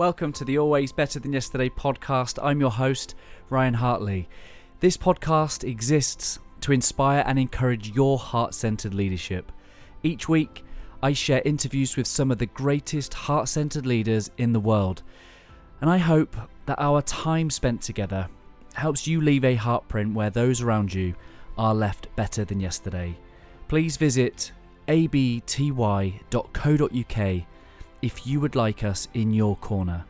Welcome to the Always Better Than Yesterday podcast. I'm your host, Ryan Hartley. This podcast exists to inspire and encourage your heart centered leadership. Each week, I share interviews with some of the greatest heart centered leaders in the world. And I hope that our time spent together helps you leave a heartprint where those around you are left better than yesterday. Please visit abty.co.uk if you would like us in your corner.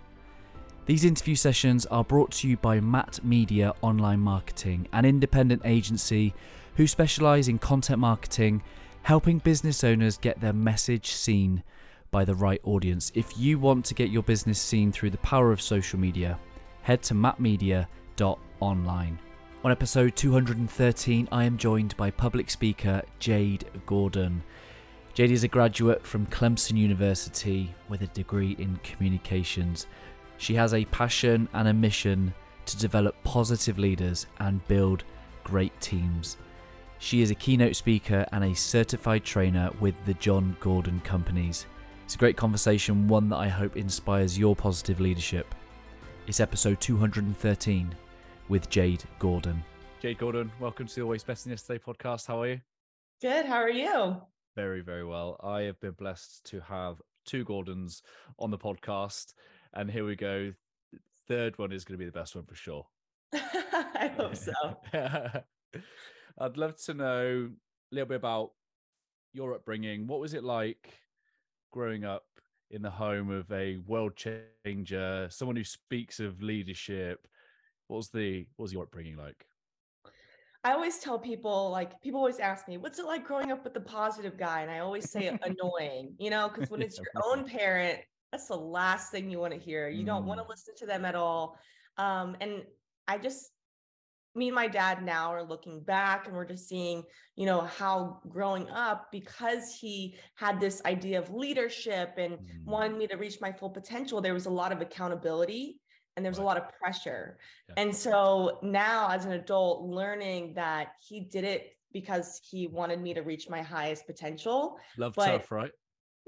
These interview sessions are brought to you by Matt Media Online Marketing, an independent agency who specialise in content marketing, helping business owners get their message seen by the right audience. If you want to get your business seen through the power of social media, head to mattmedia.online. On episode 213, I am joined by public speaker Jade Gordon. Jade is a graduate from Clemson University with a degree in communications. She has a passion and a mission to develop positive leaders and build great teams. She is a keynote speaker and a certified trainer with the Jon Gordon Companies. It's a great conversation, one that I hope inspires your positive leadership. It's episode 213 with Jade Gordon. Jade Gordon, welcome to the Always Better Than Yesterday podcast. How are you? Good. How are you? Very, very well. I have been blessed to have two Gordons on the podcast. And here we go. Third one is going to be the best one for sure. I hope so. I'd love to know a little bit about your upbringing. What was it like growing up in the home of a world changer, someone who speaks of leadership? What was the what was your upbringing like? I always tell people, like, people always ask me, what's it like growing up with the positive guy? And I always say annoying, you know, because when it's your own parent, that's the last thing you want to hear. You mm. don't want to listen to them at all. Um, and I just, me and my dad now are looking back and we're just seeing, you know, how growing up, because he had this idea of leadership and mm. wanted me to reach my full potential, there was a lot of accountability and there's right. a lot of pressure. Yeah. And so now as an adult learning that he did it because he wanted me to reach my highest potential. Love but, tough, right?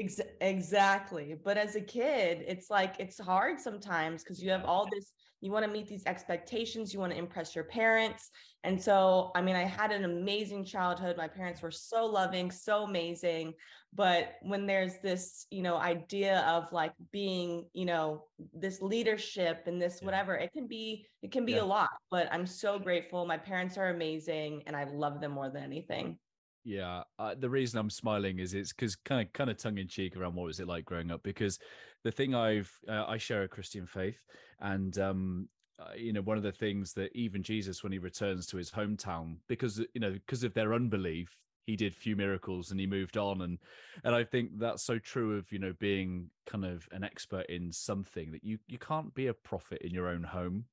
Ex- exactly. But as a kid, it's like it's hard sometimes because you have all this you want to meet these expectations, you want to impress your parents. And so, I mean, I had an amazing childhood. My parents were so loving, so amazing. But when there's this, you know, idea of like being, you know, this leadership and this whatever, it can be, it can be yeah. a lot. But I'm so grateful. My parents are amazing and I love them more than anything. Yeah, uh, the reason I'm smiling is it's because kind of kind of tongue in cheek around what was it like growing up. Because the thing I've uh, I share a Christian faith, and um, uh, you know one of the things that even Jesus when he returns to his hometown, because you know because of their unbelief, he did few miracles and he moved on, and and I think that's so true of you know being kind of an expert in something that you you can't be a prophet in your own home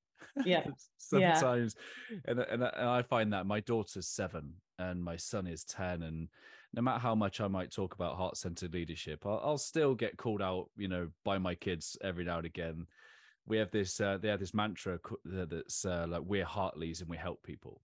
yeah sometimes yeah. And, and and i find that my daughter's seven and my son is 10 and no matter how much i might talk about heart-centered leadership I'll, I'll still get called out you know by my kids every now and again. We have this uh, they have this mantra that's uh, like we're Hartleys and we help people.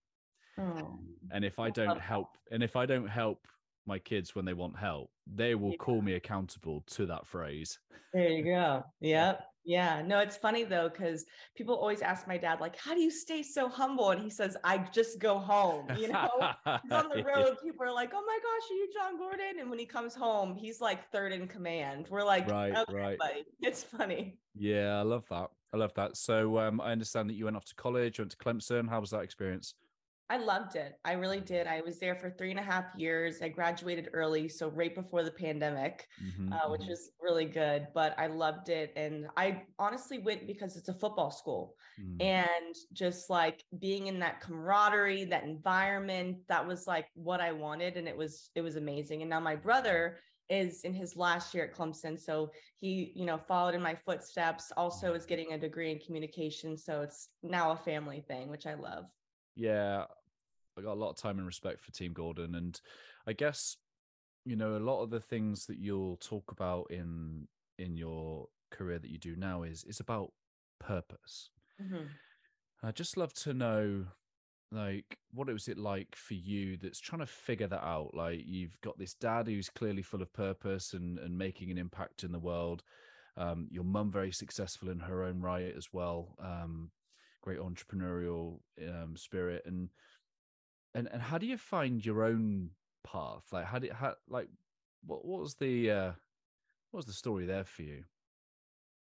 Oh, and if i don't help and if i don't help my kids when they want help they will yeah. call me accountable to that phrase there you go yep yeah, no, it's funny though, because people always ask my dad, like, how do you stay so humble? And he says, I just go home. You know, he's on the road. People are like, oh my gosh, are you Jon Gordon? And when he comes home, he's like third in command. We're like, right, okay, right. Buddy. It's funny. Yeah, I love that. I love that. So um, I understand that you went off to college, went to Clemson. How was that experience? I loved it. I really did. I was there for three and a half years. I graduated early, so right before the pandemic, mm-hmm, uh, which mm-hmm. was really good. But I loved it, and I honestly went because it's a football school, mm-hmm. and just like being in that camaraderie, that environment, that was like what I wanted, and it was it was amazing. And now my brother is in his last year at Clemson, so he you know followed in my footsteps. Also, is getting a degree in communication, so it's now a family thing, which I love yeah, I got a lot of time and respect for Team Gordon, and I guess you know a lot of the things that you'll talk about in in your career that you do now is is about purpose. Mm-hmm. I just love to know like what it was it like for you that's trying to figure that out like you've got this dad who's clearly full of purpose and and making an impact in the world Um, your mum very successful in her own right as well. Um, great entrepreneurial um, spirit and and and how do you find your own path? Like how did how like what what was the uh, what was the story there for you?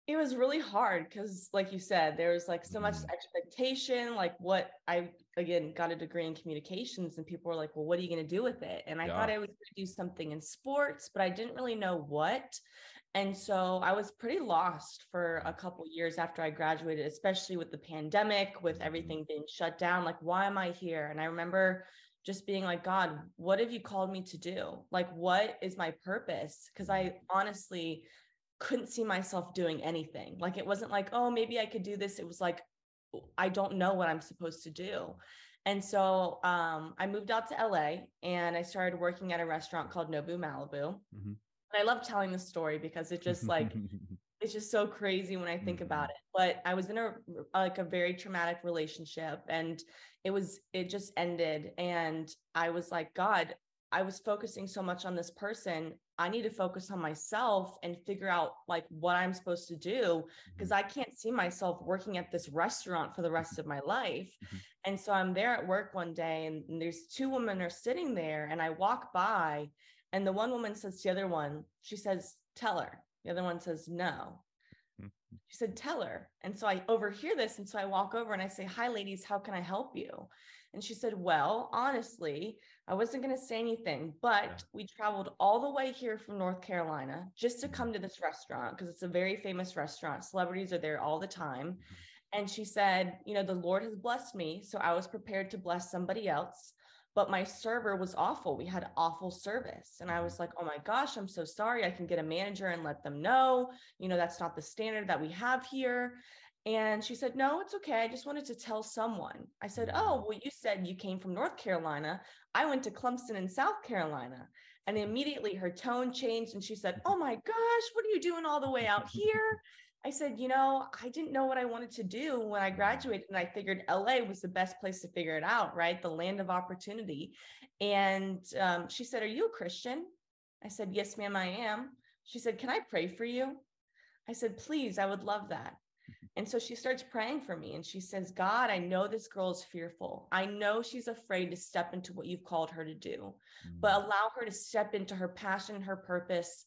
It was really hard because, like you said, there was like so much Mm. expectation. Like, what I again got a degree in communications, and people were like, Well, what are you going to do with it? And I thought I was going to do something in sports, but I didn't really know what. And so I was pretty lost for a couple years after I graduated, especially with the pandemic, with Mhm. everything being shut down. Like, why am I here? And I remember just being like, God, what have you called me to do? Like, what is my purpose? Because I honestly, couldn't see myself doing anything. Like it wasn't like, oh, maybe I could do this. It was like, I don't know what I'm supposed to do. And so um, I moved out to LA and I started working at a restaurant called Nobu Malibu. Mhm. And I love telling the story because it just like it's just so crazy when I think about it. But I was in a like a very traumatic relationship and it was it just ended and I was like god I was focusing so much on this person I need to focus on myself and figure out like what I'm supposed to do because I can't see myself working at this restaurant for the rest of my life. Mhm. And so I'm there at work one day and, and there's two women are sitting there and I walk by and the one woman says to the other one, she says, "Tell her." The other one says, "No." Mhm. She said, Tell her. And so I overhear this. And so I walk over and I say, Hi, ladies, how can I help you? And she said, Well, honestly, I wasn't going to say anything, but Yeah. we traveled all the way here from North Carolina just to come to this restaurant because it's a very famous restaurant. Celebrities are there all the time. And she said, You know, the Lord has blessed me. So I was prepared to bless somebody else. But my server was awful. We had awful service. And I mm-hmm. was like, oh my gosh, I'm so sorry. I can get a manager and let them know. You know, that's not the standard that we have here. And she said, no, it's okay. I just wanted to tell someone. I said, oh, mm-hmm. well, you said you came from North Carolina. I went to Clemson in South Carolina. And immediately her tone changed and she said, oh my gosh, what are you doing all the way out here? I said, you know, I didn't know what I wanted to do when I graduated, and I figured LA was the best place to figure it out, right? The land of opportunity. And um, she said, Are you a Christian? I said, Yes, ma'am, I am. She said, Can I pray for you? I said, Please, I would love that. And so she starts praying for me and she says, God, I know this girl is fearful. I know she's afraid to step into what you've called her to do, but allow her to step into her passion, her purpose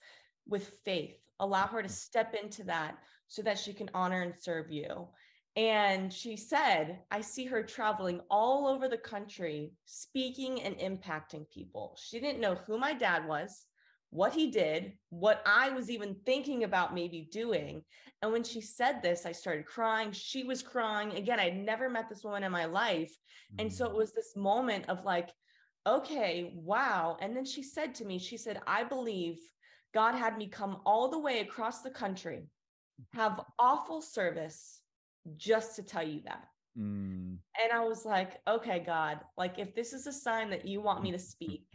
with faith. Allow her to step into that so that she can honor and serve you. And she said, I see her traveling all over the country, speaking and impacting people. She didn't know who my dad was, what he did, what I was even thinking about maybe doing. And when she said this, I started crying. She was crying. Again, I'd never met this woman in my life. And so it mm. was this moment of like, okay, wow. And then she said to me, she said, I believe God had me come all the way across the country, have awful service just to tell you that. Mm. And I was like, okay, God, like if this is a sign that you want me to speak,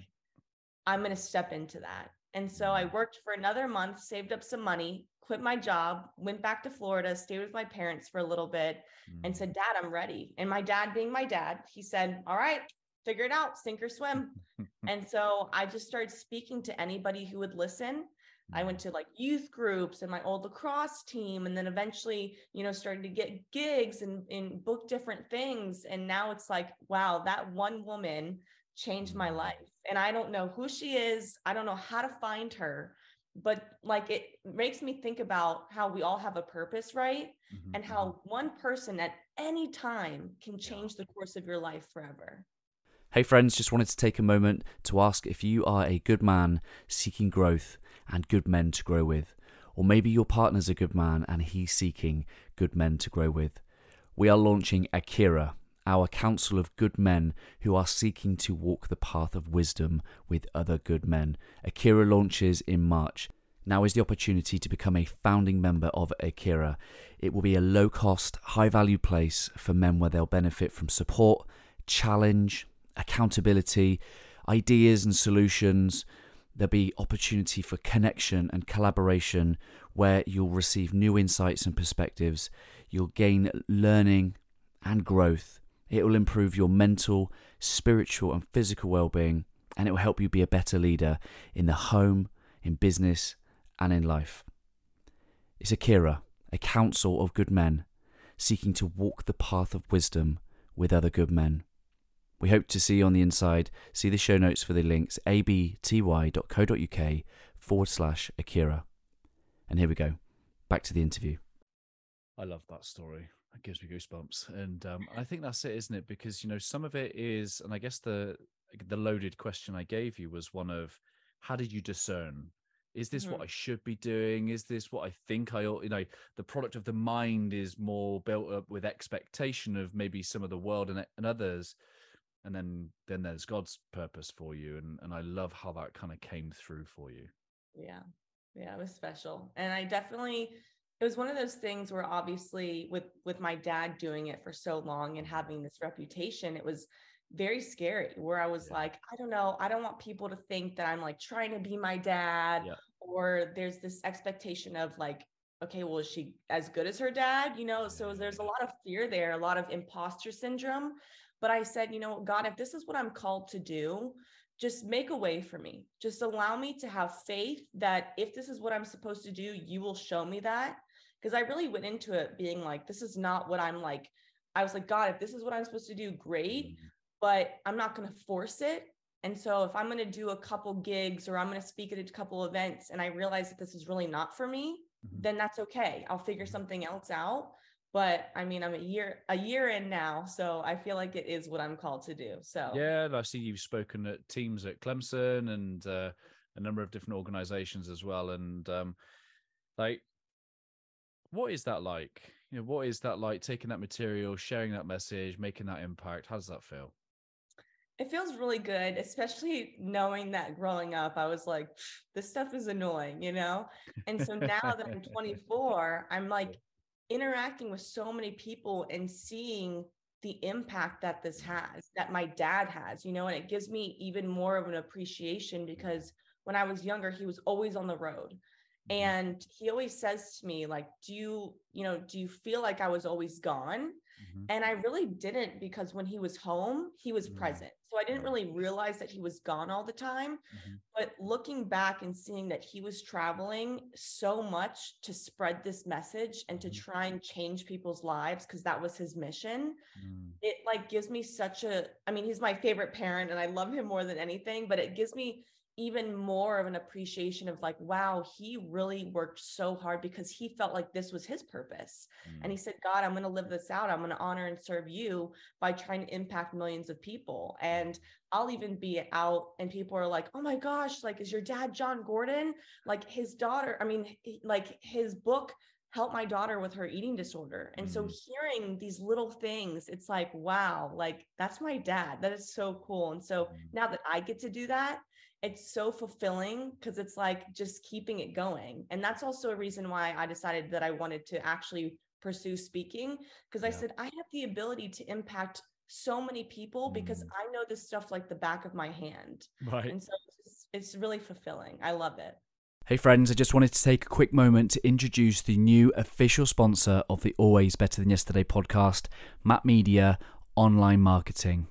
I'm going to step into that. And so I worked for another month, saved up some money, quit my job, went back to Florida, stayed with my parents for a little bit, and Mm. said, Dad, I'm ready. And my dad, being my dad, he said, All right, figure it out, sink or swim. And so I just started speaking to anybody who would listen. I went to like youth groups and my old lacrosse team, and then eventually, you know, started to get gigs and, and book different things. And now it's like, wow, that one woman changed my Mm. life. And I don't know who she is. I don't know how to find her, but like it makes me think about how we all have a purpose, right? Mhm, And how one person at any time can change the course of your life forever. Hey, friends, just wanted to take a moment to ask if you are a good man seeking growth and good men to grow with. Or maybe your partner's a good man and he's seeking good men to grow with. We are launching Akira, our council of good men who are seeking to walk the path of wisdom with other good men. Akira launches in March. Now is the opportunity to become a founding member of Akira. It will be a low cost, high value place for men where they'll benefit from support, challenge, accountability, ideas and solutions. There'll be opportunity for connection and collaboration where you'll receive new insights and perspectives. You'll gain learning and growth. It will improve your mental, spiritual, and physical well being, and it will help you be a better leader in the home, in business, and in life. is Akira, a council of good men, seeking to walk the path of wisdom with other good men. We hope to see you on the inside. See the show notes for the links abty.co.uk forward slash Akira. And here we go. Back to the interview. I love that story. It gives me goosebumps. And um, I think that's it, isn't it? Because, you know, some of it is, and I guess the the loaded question I gave you was one of how did you discern is this mm-hmm. what I should be doing? Is this what I think I ought? You know, the product of the mind is more built up with expectation of maybe some of the world and, and others, and then then there's God's purpose for you, and and I love how that kind of came through for you. Yeah, yeah, it was special, and I definitely it was one of those things where obviously with with my dad doing it for so long and mm-hmm. having this reputation, it was very scary where I was yeah. like, I don't know, I don't want people to think that I'm like trying to be my dad yeah. or there's this expectation of like, okay, well, is she as good as her dad? You know, so there's a lot of fear there, a lot of imposter syndrome. But I said, you know, God, if this is what I'm called to do, just make a way for me. Just allow me to have faith that if this is what I'm supposed to do, you will show me that. Because I really went into it being like, this is not what I'm like. I was like, God, if this is what I'm supposed to do, great. Mm-hmm but I'm not going to force it. And so if I'm going to do a couple gigs or I'm going to speak at a couple events and I realize that this is really not for me, mm-hmm. then that's okay. I'll figure mm-hmm. something else out. But I mean, I'm a year a year in now, so I feel like it is what I'm called to do. So yeah, I see you've spoken at teams at Clemson and uh, a number of different organizations as well. And um, like, what is that like? You know, what is that like? Taking that material, sharing that message, making that impact. How does that feel? it feels really good, especially knowing that growing up, I was like, this stuff is annoying, you know? And so now that I'm 24, I'm like interacting with so many people and seeing the impact that this has, that my dad has, you know, and it gives me even more of an appreciation because when I was younger, he was always on the road. Mm-hmm. And he always says to me, like, do you, you know, do you feel like I was always gone? Mm-hmm. And I really didn't because when he was home, he was mm-hmm. present. So I didn't really realize that he was gone all the time. Mm-hmm. But looking back and seeing that he was traveling so much to spread this message and to mm-hmm. try and change people's lives because that was his mission, mm. it like gives me such a I mean, he's my favorite parent and I love him more than anything, but it gives me even more of an appreciation of like wow he really worked so hard because he felt like this was his purpose mm. and he mm. said god i'm going to live this out i'm going to honor and serve you by trying to impact millions of people and i'll even be out and people are like oh my gosh like is your dad jon gordon like his daughter i mean like his book helped my daughter with her eating disorder. And mm. so hearing these little things, it's like, wow, like that's my dad. That is so cool. And so mm. now that I get to do that, it's so fulfilling because it's like just keeping it going. And that's also a reason why I decided that I wanted to actually pursue speaking because yeah. I said I have the ability to impact so many people because mm. I know this stuff like the back of my hand. Right. And so it's, it's really fulfilling. I love it. Hey friends, I just wanted to take a quick moment to introduce the new official sponsor of the Always Better Than Yesterday podcast, Map Media Online Marketing.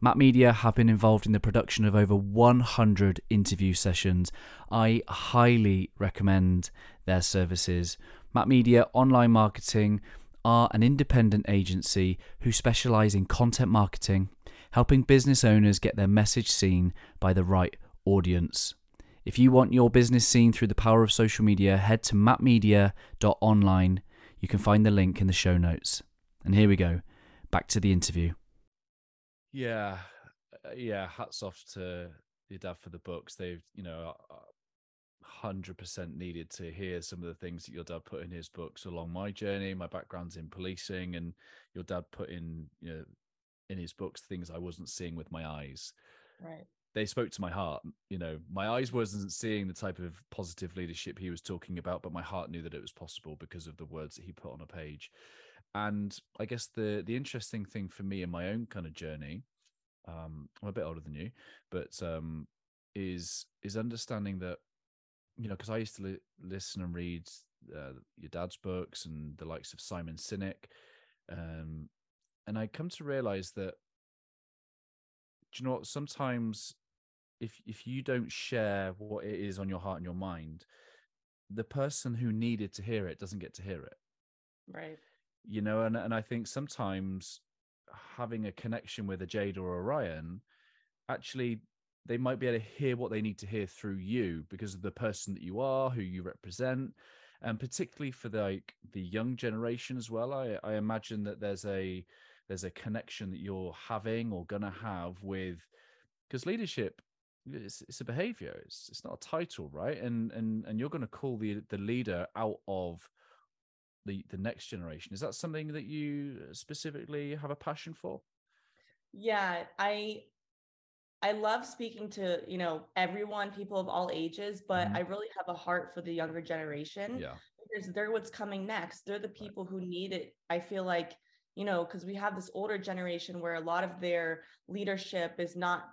Map Media have been involved in the production of over 100 interview sessions. I highly recommend their services. Map Media Online Marketing are an independent agency who specialize in content marketing, helping business owners get their message seen by the right audience. If you want your business seen through the power of social media, head to mapmedia.online. You can find the link in the show notes. And here we go. Back to the interview. Yeah, uh, yeah. Hats off to your dad for the books. They've, you know, hundred percent needed to hear some of the things that your dad put in his books along my journey. My background's in policing, and your dad put in, you know, in his books things I wasn't seeing with my eyes. Right. They spoke to my heart. You know, my eyes wasn't seeing the type of positive leadership he was talking about, but my heart knew that it was possible because of the words that he put on a page. And I guess the the interesting thing for me in my own kind of journey, um, I'm a bit older than you, but um, is is understanding that you know because I used to li- listen and read uh, your dad's books and the likes of Simon Sinek, um, and I come to realize that do you know what sometimes if if you don't share what it is on your heart and your mind the person who needed to hear it doesn't get to hear it. Right. You know, and, and I think sometimes having a connection with a Jade or Ryan, actually they might be able to hear what they need to hear through you because of the person that you are, who you represent. And particularly for the, like the young generation as well, I, I imagine that there's a there's a connection that you're having or gonna have with because leadership it's, it's a behavior it's, it's not a title right and and and you're going to call the the leader out of the the next generation is that something that you specifically have a passion for yeah i i love speaking to you know everyone people of all ages but mm-hmm. i really have a heart for the younger generation yeah because they're what's coming next they're the people right. who need it i feel like you know because we have this older generation where a lot of their leadership is not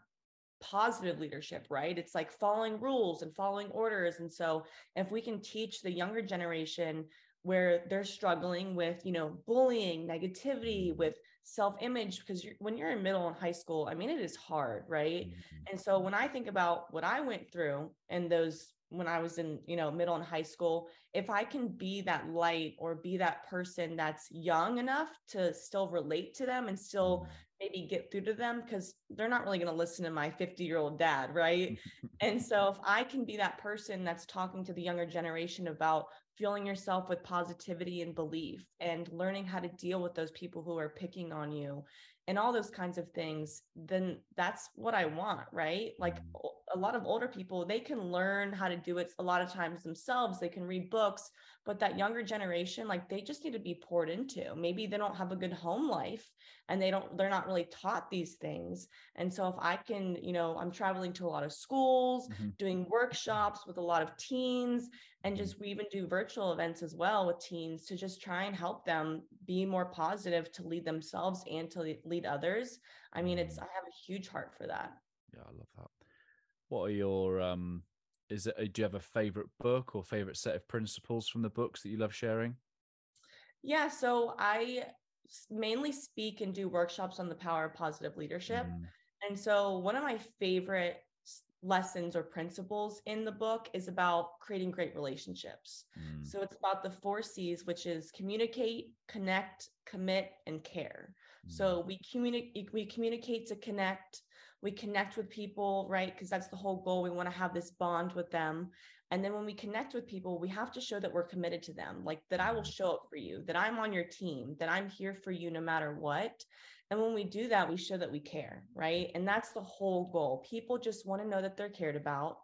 positive leadership, right? It's like following rules and following orders. And so if we can teach the younger generation where they're struggling with, you know, bullying, negativity, with self-image, because you're, when you're in middle and high school, I mean, it is hard, right? Mm-hmm. And so when I think about what I went through and those when I was in, you know, middle and high school, if I can be that light or be that person that's young enough to still relate to them and still mm-hmm. maybe get through to them because they're not really going to listen to my 50 year old dad, right? and so if I can be that person that's talking to the younger generation about fueling yourself with positivity and belief and learning how to deal with those people who are picking on you and all those kinds of things, then that's what I want, right? Like mm-hmm. a lot of older people, they can learn how to do it a lot of times themselves. They can read books, but that younger generation, like they just need to be poured into. Maybe they don't have a good home life and they don't, they're not really taught these things. And so if I can, you know, I'm traveling to a lot of schools, mm-hmm. doing workshops with a lot of teens, and just we even do virtual events as well with teens to just try and help them be more positive to lead themselves and to lead others i mean it's mm. i have a huge heart for that yeah i love that what are your um is it do you have a favorite book or favorite set of principles from the books that you love sharing yeah so i mainly speak and do workshops on the power of positive leadership mm. and so one of my favorite lessons or principles in the book is about creating great relationships. Mm. So it's about the four C's, which is communicate, connect, commit, and care. Mm. So we communicate we communicate to connect, we connect with people, right? Because that's the whole goal. We want to have this bond with them. And then when we connect with people, we have to show that we're committed to them, like that I will show up for you, that I'm on your team, that I'm here for you no matter what. And when we do that, we show that we care, right? And that's the whole goal. People just want to know that they're cared about.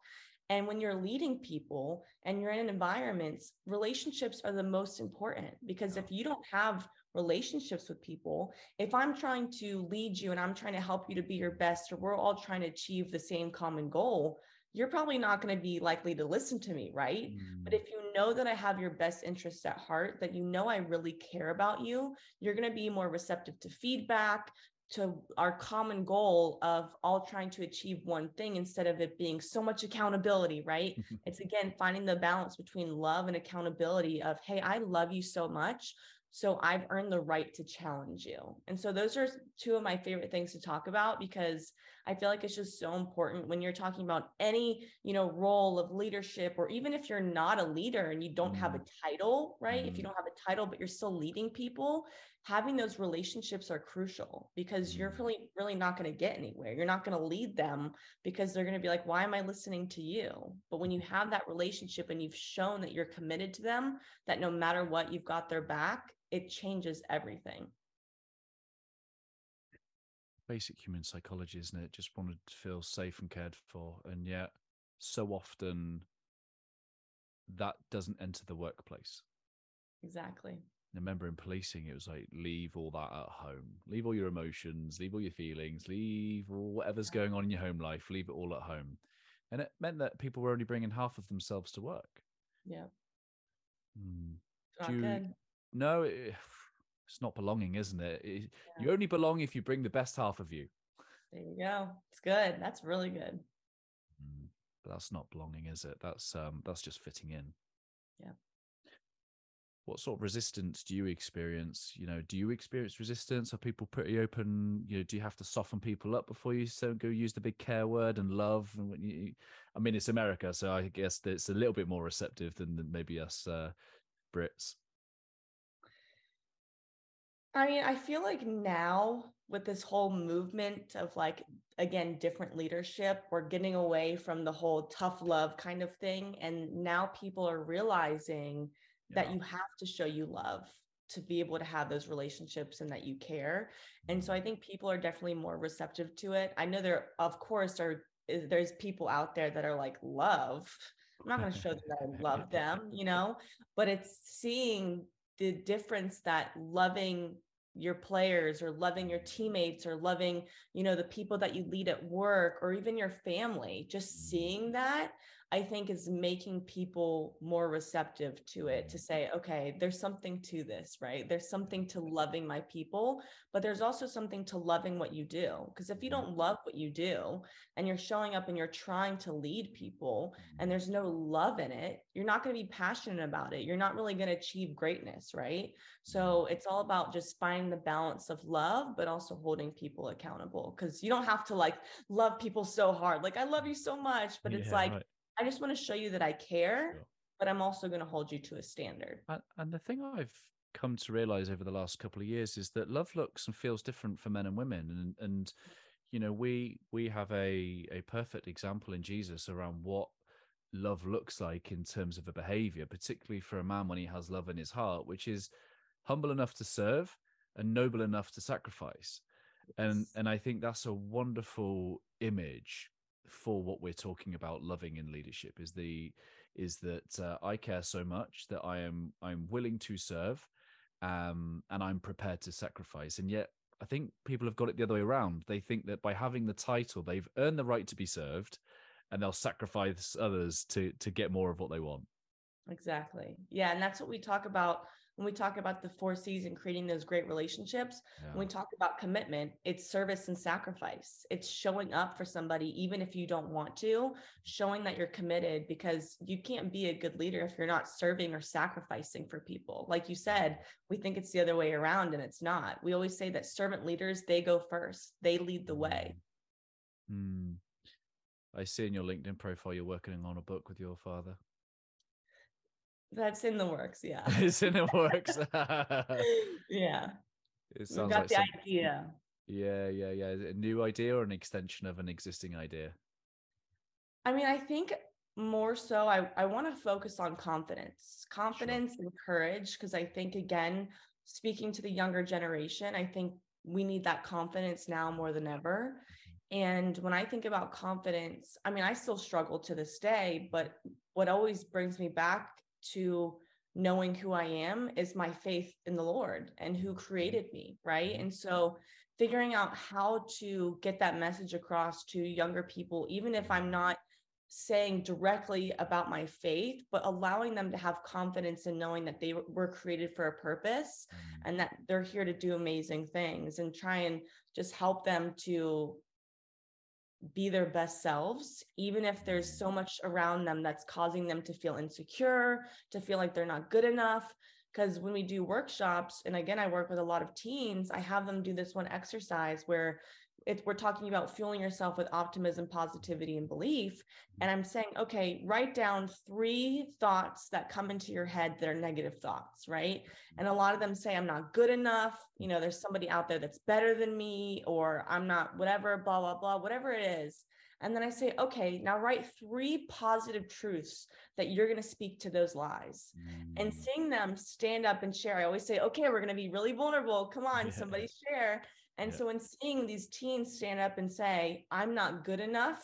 And when you're leading people and you're in environments, relationships are the most important because if you don't have relationships with people, if I'm trying to lead you and I'm trying to help you to be your best, or we're all trying to achieve the same common goal, you're probably not going to be likely to listen to me, right? Mm. But if you know that I have your best interests at heart, that you know I really care about you, you're going to be more receptive to feedback, to our common goal of all trying to achieve one thing instead of it being so much accountability, right? it's again finding the balance between love and accountability of, hey, I love you so much. So I've earned the right to challenge you. And so those are two of my favorite things to talk about because I feel like it's just so important when you're talking about any, you know, role of leadership or even if you're not a leader and you don't have a mm. title, right? Mm. If you mm. don't have a title but you're still leading people, having those relationships are crucial because you're mm. really really not going to get anywhere. You're not going to lead them because they're going to be like, "Why am I listening to you?" But when you have that relationship and you've shown that you're committed to them, that no matter what, you've got their back, it changes everything. Basic human psychology, isn't it? Just wanted to feel safe and cared for. And yet, so often that doesn't enter the workplace. Exactly. I remember in policing, it was like, leave all that at home, leave all your emotions, leave all your feelings, leave all whatever's going on in your home life, leave it all at home. And it meant that people were only bringing half of themselves to work. Yeah. Mm. You. No, it, it's not belonging, isn't it? it yeah. You only belong if you bring the best half of you. There you go. It's good. That's really good. Mm, but that's not belonging, is it? That's um that's just fitting in. Yeah. What sort of resistance do you experience? You know, do you experience resistance? Are people pretty open? You know, do you have to soften people up before you so go use the big care word and love? And when you I mean, it's America, so I guess it's a little bit more receptive than, maybe us uh, Brits. I mean, I feel like now with this whole movement of like, again, different leadership, we're getting away from the whole tough love kind of thing. And now people are realizing yeah. that you have to show you love to be able to have those relationships and that you care. And so I think people are definitely more receptive to it. I know there, of course, are eh, there's people out there that are like love. I'm not going to show them that I love them, you know, but it's seeing the difference that loving your players or loving your teammates or loving you know the people that you lead at work or even your family just seeing that I think is making people more receptive to it to say, okay, there's something to this, right? There's something to loving my people, but there's also something to loving what you do. Because if you don't love what you do and you're showing up and you're trying to lead people and mm-hmm. there's no love in it, you're not going to be passionate about it. You're not really going to achieve greatness, right? So mm-hmm. it's all about just finding the balance of love, but also holding people accountable because you don't have to like love people so hard. Like, I love you so much, but yeah, it's like, right I just want to show you that I care, sure. but I'm also going to hold you to a standard. And, and the thing I've come to realize over the last couple of years is that love looks and feels different for men and women, and and you know we we have a a perfect example in Jesus around what love looks like in terms of a behavior, particularly for a man when he has love in his heart, which is humble enough to serve and noble enough to sacrifice. And and I think that's a wonderful image for what we're talking about loving in leadership is the is that uh, i care so much that i am i'm willing to serve um and i'm prepared to sacrifice. And yet i think people have got it the other way around. They think that by having the title they've earned the right to be served and they'll sacrifice others to to get more of what they want. Exactly. Yeah and that's what we talk about when we talk about the four C's and creating those great relationships, yeah. when we talk about commitment, it's service and sacrifice. It's showing up for somebody, even if you don't want to, showing that you're committed because you can't be a good leader if you're not serving or sacrificing for people. Like you said, we think it's the other way around and it's not. We always say that servant leaders, they go first, they lead the way. Mm. I see in your LinkedIn profile you're working on a book with your father. That's in the works. Yeah. it's in the works. yeah. It sounds we got like the idea. Yeah, yeah, yeah. a new idea or an extension of an existing idea? I mean, I think more so I, I want to focus on confidence, confidence sure. and courage. Cause I think again, speaking to the younger generation, I think we need that confidence now more than ever. Mm-hmm. And when I think about confidence, I mean, I still struggle to this day, but what always brings me back to knowing who I am is my faith in the Lord and who mm-hmm. created me, right? Mm-hmm. And so figuring out how to get that message across to younger people, even if I'm not saying directly about my faith, but allowing them to have confidence in knowing that they were created for a purpose mm-hmm. and that they're here to do amazing things and try and just help them to be their best selves, even if there's so much around them that's causing them to feel insecure, to feel like they're not good enough. Because when we do workshops, and again, I work with a lot of teens, I have them do this one exercise where we're talking about fueling yourself with optimism positivity and belief and i'm saying okay write down three thoughts that come into your head that are negative thoughts right? And a lot of them say i'm not good enough you know there's somebody out there that's better than me or i'm not whatever blah blah blah whatever it is. And then i say okay now write three positive truths that you're going to speak to those lies. Mm. and seeing them stand up and share i always say okay we're going to be really vulnerable. Come on yeah. somebody share and yeah. so when seeing these teens stand up and say, I'm not good enough,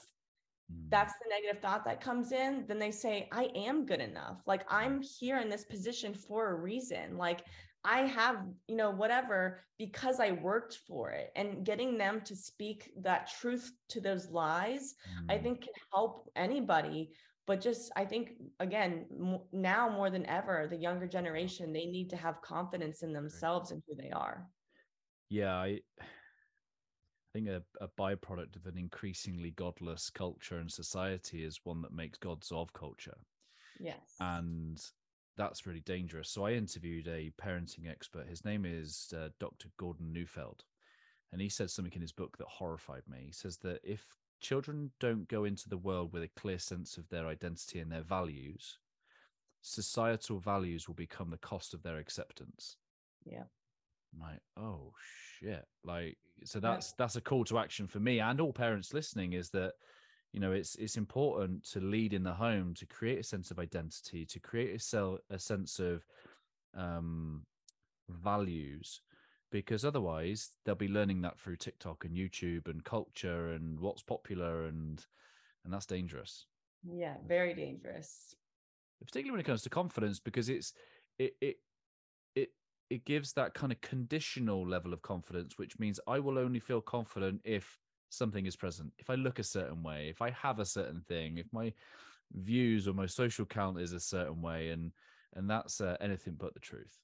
mm. that's the negative thought that comes in. Then they say, I am good enough. Like I'm here in this position for a reason. Like I have, you know, whatever, because I worked for it. And getting them to speak that truth to those lies, mm. I think can help anybody. But just, I think, again, m- now more than ever, the younger generation, they need to have confidence in themselves and who they are yeah, I, I think a, a byproduct of an increasingly godless culture and society is one that makes gods of culture. Yes. And that's really dangerous. So I interviewed a parenting expert. His name is uh, Dr. Gordon Neufeld. And he said something in his book that horrified me. He says that if children don't go into the world with a clear sense of their identity and their values, societal values will become the cost of their acceptance. Yeah. Like, oh shit. Like, so that's that's a call to action for me and all parents listening is that you know it's it's important to lead in the home to create a sense of identity to create a, sel- a sense of um values because otherwise they'll be learning that through TikTok and YouTube and culture and what's popular and and that's dangerous. Yeah, very dangerous. Particularly when it comes to confidence because it's it it it gives that kind of conditional level of confidence which means I will only feel confident if something is present. If I look a certain way, if I have a certain thing, if my views or my social count is a certain way and and that's uh, anything but the truth.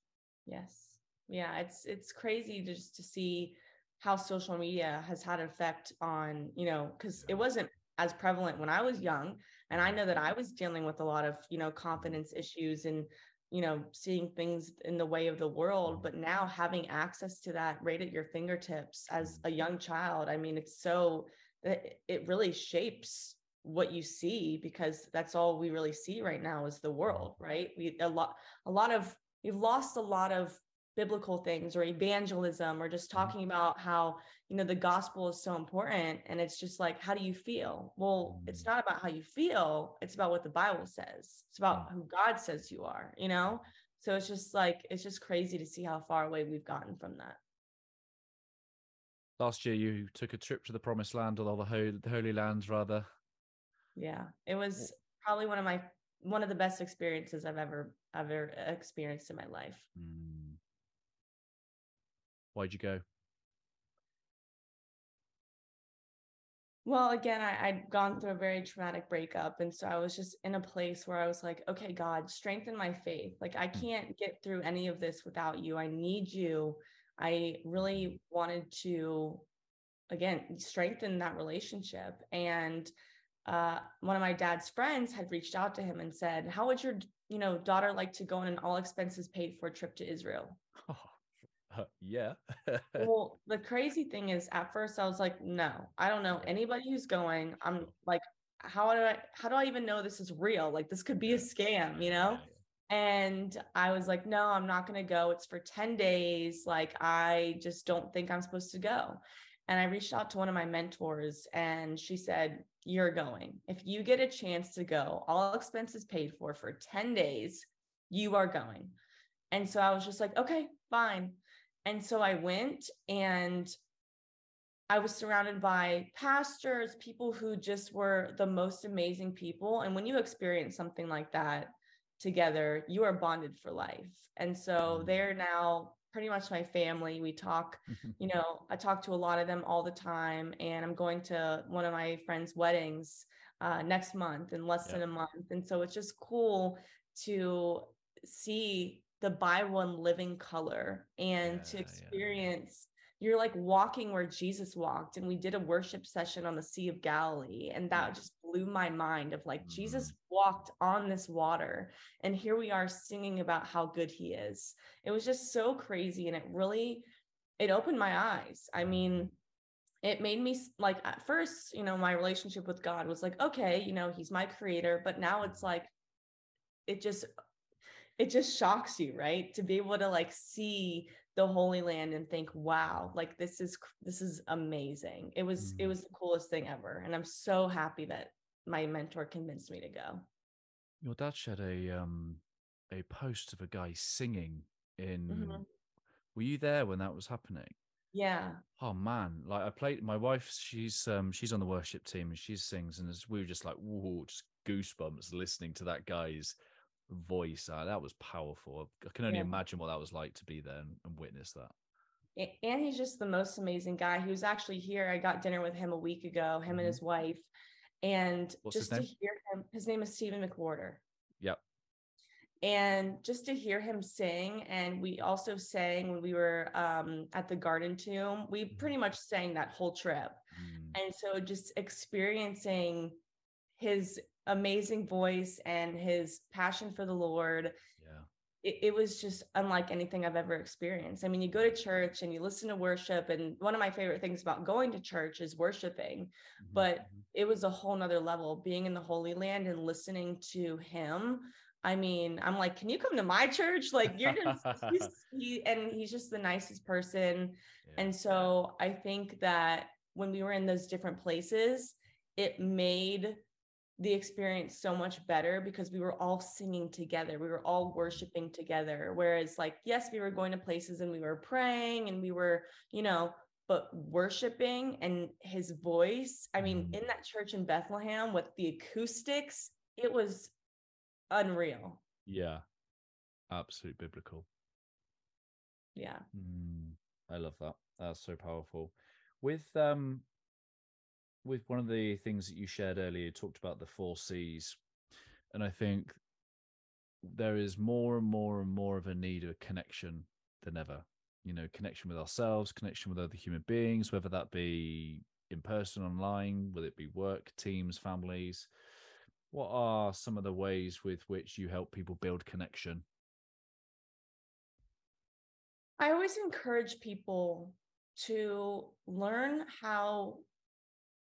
Yes yeah it's it's crazy just to see how social media has had an effect on you know because it wasn't as prevalent when i was young and i know that i was dealing with a lot of you know confidence issues and you know seeing things in the way of the world but mm-hmm. now having access to that right at your fingertips as mm-hmm. a young child i mean it's so it really shapes what you see because that's all we really see right now is the world mm-hmm. right? We a lot a lot of we've lost a lot of biblical things or evangelism or just mm-hmm. talking about how you know the gospel is so important and it's just like how do you feel? Well it's mm. not about how you feel it's about what the bible says. It's about who god says you are you know? So it's just like it's just crazy to see how far away we've gotten from that. Last year you took a trip to the promised land or the holy, the holy lands rather. Yeah it was probably one of my one of the best experiences i've ever ever experienced in my life. Mm. Why'd you go? Well, again, I, I'd gone through a very traumatic breakup. And so I was just in a place where I was like, okay, God, strengthen my faith. Like, I hmm. can't get through any of this without you. I need you. I really wanted to, again, strengthen that relationship. And uh, one of my dad's friends had reached out to him and said, How would your, you know, daughter like to go on an all expenses paid for trip to Israel? Oh. Uh, yeah. well, the crazy thing is, at first I was like, no, I don't know anybody who's going. I'm like, how do I, how do I even know this is real? Like, this could be a scam, you know? And I was like, no, I'm not going to go. It's for 10 days. Like, I just don't think I'm supposed to go. And I reached out to one of my mentors and she said, You're going. If you get a chance to go, all expenses paid for for 10 days, you are going. And so I was just like, Okay, fine. And so I went and I was surrounded by pastors, people who just were the most amazing people. And when you experience something like that together, you are bonded for life. And so mm. they're now pretty much my family. We talk, you know, I talk to a lot of them all the time. And I'm going to one of my friends' weddings uh, next month in less yeah. than a month. And so it's just cool to see the Bible in living color and yeah, to experience yeah. you're like walking where Jesus walked and we did a worship session on the Sea of Galilee and that yeah. just blew my mind of like mm-hmm. Jesus walked on this water and here we are singing about how good he is. It was just so crazy and it really it opened my eyes. I mean, it made me like at first, you know, my relationship with God was like, okay, you know, he's my creator, but now it's like it just it just shocks you, right? To be able to like see the Holy Land and think, wow, like this is this is amazing. It was mm. it was the coolest thing ever. And I'm so happy that my mentor convinced me to go. Your dad shared a um a post of a guy singing in mm-hmm. were you there when that was happening? Yeah. Oh man, like I played my wife. She's um she's on the worship team and she sings, and we were just like, whoa, just goosebumps listening to that guy's voice. Uh, that was powerful. I can only yeah. imagine what that was like to be there and, and witness that. And he's just the most amazing guy. He was actually here. I got dinner with him a week ago, him mm-hmm. and his wife. And What's just to hear him, his name is Stephen McWhorter. Yep. And just to hear him sing, and we also sang when we were um, at the Garden Tomb, we mm-hmm. pretty much sang that whole trip. Mm. And so just experiencing his amazing voice and his passion for the Lord. Yeah. it, it, was just unlike anything I've ever experienced. I mean, you go to church and you listen to worship, and one of my favorite things about going to church is worshiping, mm-hmm. but mm-hmm. it was a whole nother level being in the Holy Land and listening to him. I mean, I'm like, can you come to my church? Like, you're just, he, and he's just the nicest person. Yeah. And so I think that when we were in those different places, it made the experience so much better because we were all singing together. We were all worshiping together. Whereas, like, yes, we were going to places and we were praying and we were, you know, but worshiping and his voice. I mean, mm-hmm. in that church in Bethlehem with the acoustics, it was unreal. Yeah. Absolute biblical. Yeah. Mm, I love that. That's so powerful. With um with one of the things that you shared earlier, you talked about the four C's. And I think there is more and more and more of a need of a connection than ever. You know, connection with ourselves, connection with other human beings, whether that be in person, online, whether it be work, teams, families. What are some of the ways with which you help people build connection? I always encourage people to learn how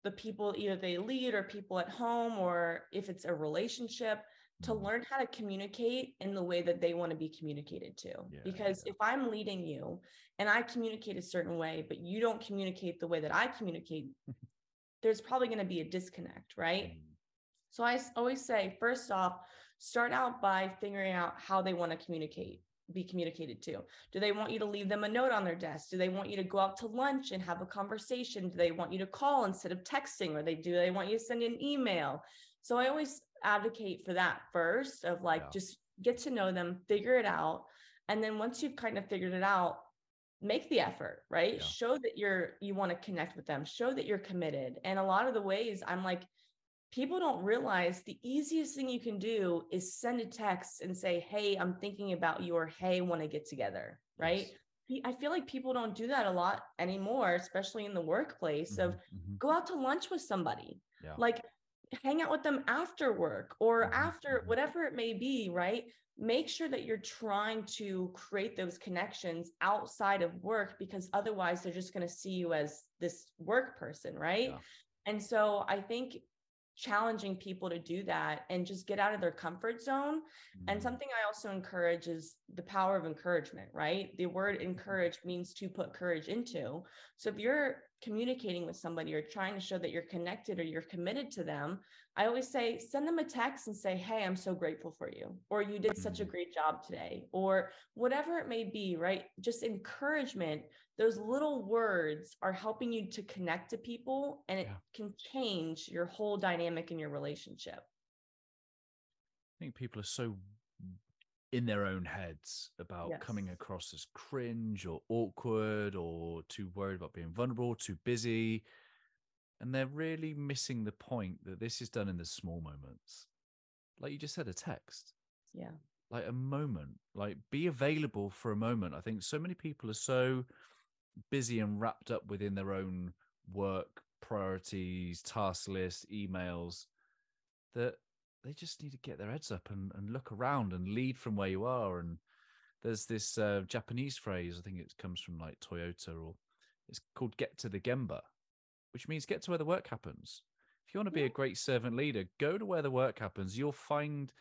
the people either they lead or people at home or if it's a relationship to mm-hmm. learn how to communicate in the way that they want to be communicated to yeah, because yeah. if i'm leading you and i communicate a certain way but you don't communicate the way that i communicate there's probably going to be a disconnect right mm. so i always say first off start out by figuring out how they want to communicate be communicated to? Do they want you to leave them a note on their desk? Do they want you to go out to lunch and have a conversation? Do they want you to call instead of texting? Or they do they want you to send an email? So I always advocate for that first of like yeah. just get to know them, figure it out. And then once you've kind of figured it out, make the effort, right? Yeah. Show that you're you want to connect with them, show that you're committed. And a lot of the ways I'm like, people don't realize the easiest thing you can do is send a text and say, Hey, I'm thinking about you, or Hey, want to get together, right? Yes. I feel like people don't do that a lot anymore, especially in the workplace. Mm-hmm, of mm-hmm. go out to lunch with somebody, yeah. like hang out with them after work or mm-hmm, after mm-hmm. whatever it may be, right? Make sure that you're trying to create those connections outside of work because otherwise they're just going to see you as this work person, right? Yeah. And so I think challenging people to do that and just get out of their comfort zone. Mm-hmm. And something I also encourage is the power of encouragement, right? The word mm-hmm. encourage means to put courage into. So if you're communicating with somebody or trying to show that you're connected or you're committed to them, I always say, send them a text and say, Hey, I'm so grateful for you, or you did such a mm-hmm. great job today, or whatever it may be, right? Just encouragement. Those little words are helping you to connect to people and it yeah. can change your whole dynamic in your relationship. I think people are so in their own heads about yes. coming across as cringe or awkward or too worried about being vulnerable, too busy. And they're really missing the point that this is done in the small moments. Like you just said, a text. Yeah. Like a moment, like be available for a moment. I think so many people are so busy and wrapped up within their own work priorities, task list, emails that they just need to get their heads up and, and look around and lead from where you are. And there's this uh, Japanese phrase, I think it comes from like Toyota, or it's called "get to the gemba," which means get to where the work happens. If you want to be a great servant leader, go to where the work happens. You'll find,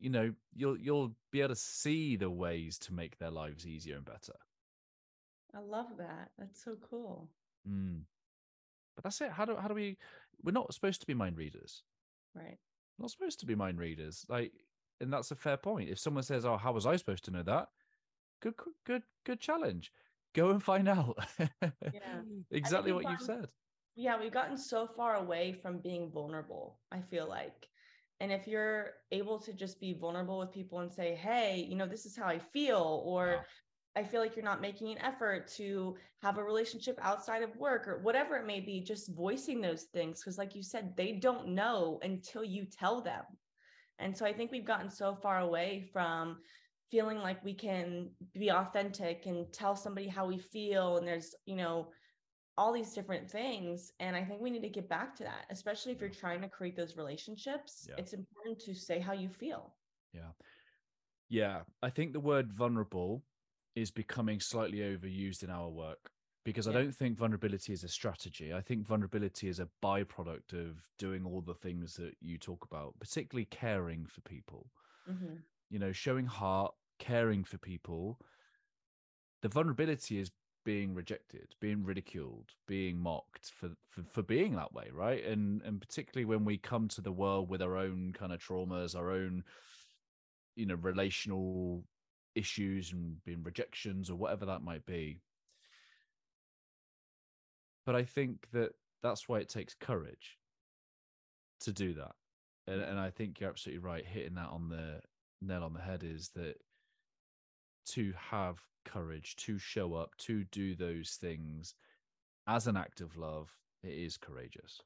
you know, you'll you'll be able to see the ways to make their lives easier and better. I love that. That's so cool. Mm. But that's it. How do how do we? We're not supposed to be mind readers, right? Not supposed to be mind readers. Like, and that's a fair point. If someone says, "Oh, how was I supposed to know that?" Good, good, good challenge. Go and find out. Yeah. exactly what you've said. Yeah, we've gotten so far away from being vulnerable. I feel like, and if you're able to just be vulnerable with people and say, "Hey, you know, this is how I feel," or I feel like you're not making an effort to have a relationship outside of work or whatever it may be, just voicing those things. Because, like you said, they don't know until you tell them. And so I think we've gotten so far away from feeling like we can be authentic and tell somebody how we feel. And there's, you know, all these different things. And I think we need to get back to that, especially if you're trying to create those relationships. Yeah. It's important to say how you feel. Yeah Yeah, I think the word vulnerable is becoming slightly overused in our work because yeah. I don't think vulnerability is a strategy. I think vulnerability is a byproduct of doing all the things that you talk about, particularly caring for people. Mm-hmm. You know, showing heart, caring for people. The vulnerability is being rejected, being ridiculed, being mocked for, for for being that way, right? And and particularly when we come to the world with our own kind of traumas, our own you know relational issues and being rejections or whatever that might be. But i think that that's why it takes courage to do that. And, and i think you're absolutely right hitting that on the nail on the head is that to have courage to show up to do those things as an act of love it is courageous.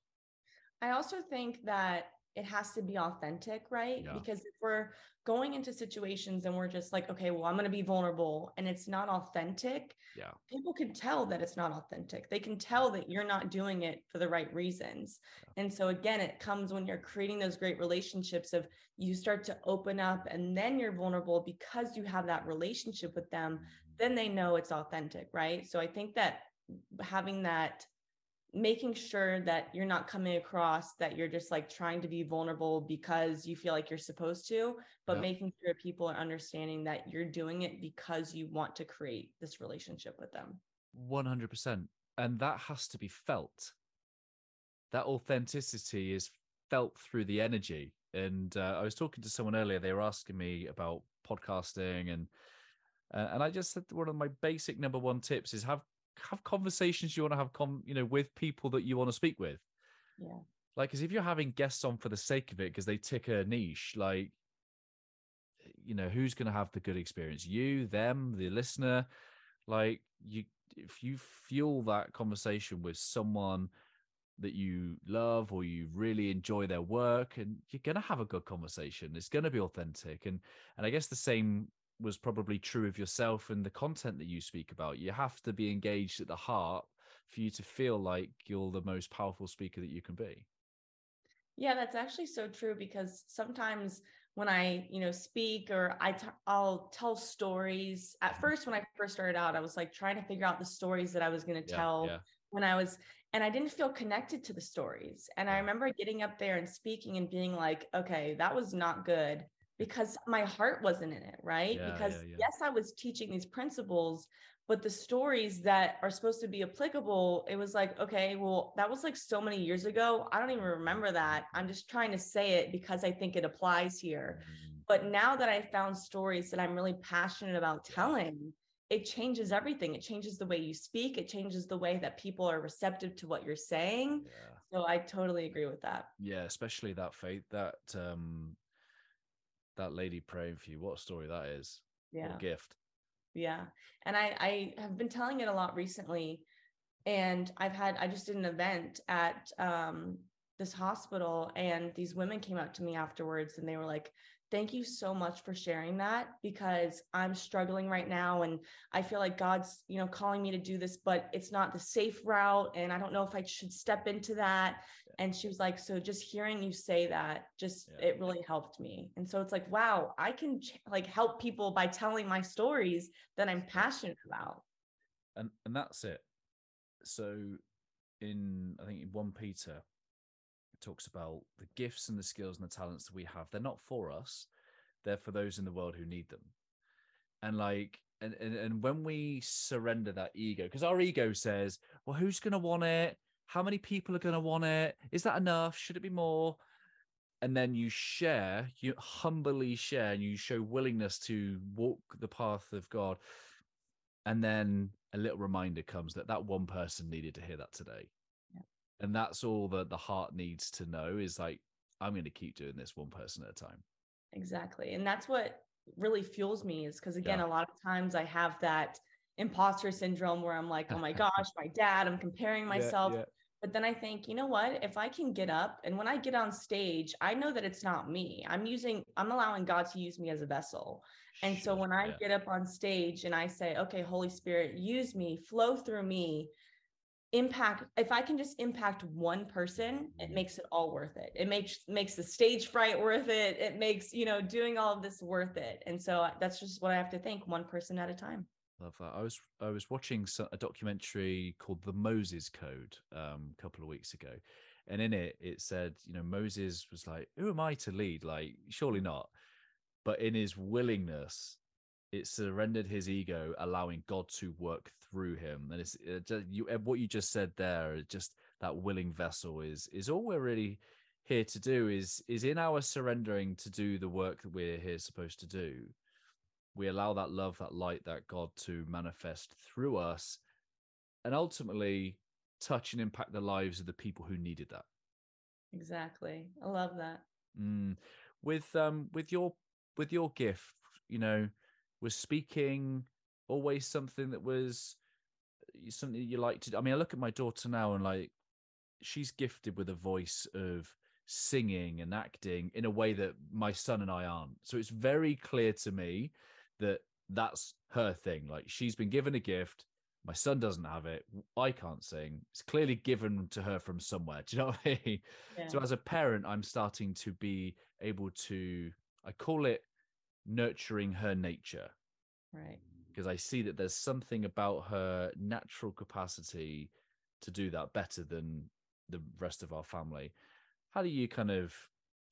I also think that it has to be authentic, right? Yeah. Because if we're going into situations and we're just like, okay, well, I'm going to be vulnerable and it's not authentic, yeah. people can tell that it's not authentic. They can tell that you're not doing it for the right reasons. Yeah. And so again, it comes when you're creating those great relationships of you start to open up and then you're vulnerable because you have that relationship with them, mm-hmm. then they know it's authentic, right? So I think that having that making sure that you're not coming across that you're just like trying to be vulnerable because you feel like you're supposed to, but yeah. making sure people are understanding that you're doing it because you want to create this relationship with them. 100%. And that has to be felt. That authenticity is felt through the energy. And uh, I was talking to someone earlier, they were asking me about podcasting and uh, and I just said one of my basic number one tips is have have conversations you want to have com you know with people that you want to speak with. Yeah. Like because if you're having guests on for the sake of it because they tick a niche like you know who's going to have the good experience? You them the listener? Like you if you fuel that conversation with someone that you love or you really enjoy their work and you're going to have a good conversation. It's going to be authentic and and i guess the same was probably true of yourself and the content that you speak about. You have to be engaged at the heart for you to feel like you're the most powerful speaker that you can be. Yeah, that's actually so true because sometimes when I, you know, speak or I t- I'll tell stories. At first when I first started out, I was like trying to figure out the stories that I was going to yeah, tell yeah. when I was and I didn't feel connected to the stories. And I remember getting up there and speaking and being like, okay, that was not good because my heart wasn't in it, right? Yeah, because yeah, yeah. yes, I was teaching these principles, but the stories that are supposed to be applicable, it was like, okay, well, that was like so many years ago. I don't even remember that. I'm just trying to say it because I think it applies here. Mm-hmm. But now that I found stories that I'm really passionate about telling, it changes everything. It changes the way you speak. It changes the way that people are receptive to what you're saying. So I totally agree with that. Yeah, especially that faith, that um that lady praying for you. What a story that is. Yeah. Gift. Yeah. And I, I have been telling it a lot recently. And I've had, I just did an event at um, this hospital, and these women came up to me afterwards and they were like, thank you so much for sharing that because i'm struggling right now and i feel like god's you know calling me to do this but it's not the safe route and i don't know if i should step into that. And she was like so just hearing you say that just yeah. it really helped me and so it's like wow i can ch- like help people by telling my stories that i'm passionate about and and that's it so in i think in 1 peter talks about the gifts and the skills and the talents that we have. They're not for us, they're for those in the world who need them. And like, and, and, and when we surrender that ego, because our ego says, well, who's going to want it? How many people are going to want it? Is that enough? Should it be more? And then you share, you humbly share, and you show willingness to walk the path of God. And then a little reminder comes that that one person needed to hear that today and that's all that the heart needs to know is like i'm going to keep doing this one person at a time exactly and that's what really fuels me is because again yeah. a lot of times i have that imposter syndrome where i'm like oh my gosh my dad i'm comparing myself. yeah, yeah. but then i think you know what? If i can get up and when i get on stage i know that it's not me. I'm using i'm allowing god to use me as a vessel. And so when i get up on stage and i say okay holy spirit use me flow through me impact if i can just impact one person it Mhm. makes it all worth it. It makes makes the stage fright worth it. It makes you know doing all of this worth it. And so that's just what i have to think one person at a time Love that. I was I was watching a documentary called The Moses Code um, a couple of weeks ago, and in it it said, you know, Moses was like, "Who am I to lead? Like, surely not." But in his willingness, it surrendered his ego, allowing God to work through him. And it's it you what you just said there. Just that willing vessel is is all we're really here to do. Is is in our surrendering to do the work that we're here supposed to do we allow that love, that light, that God to manifest through us and ultimately touch and impact the lives of the people who needed that. exactly i love that Mm. With um with your with your gift, you know, was speaking always something that was something you like to do? I mean, I look at my daughter now and like she's gifted with a voice of singing and acting in a way that my son and I aren't. So it's very clear to me that that's her thing. Like she's been given a gift. My son doesn't have it. I can't sing. It's clearly given to her from somewhere. Do you know what I mean? yeah. So as a parent, I'm starting to be able to, I call it nurturing her nature right because I see that there's something about her natural capacity to do that better than the rest of our family. How do you kind of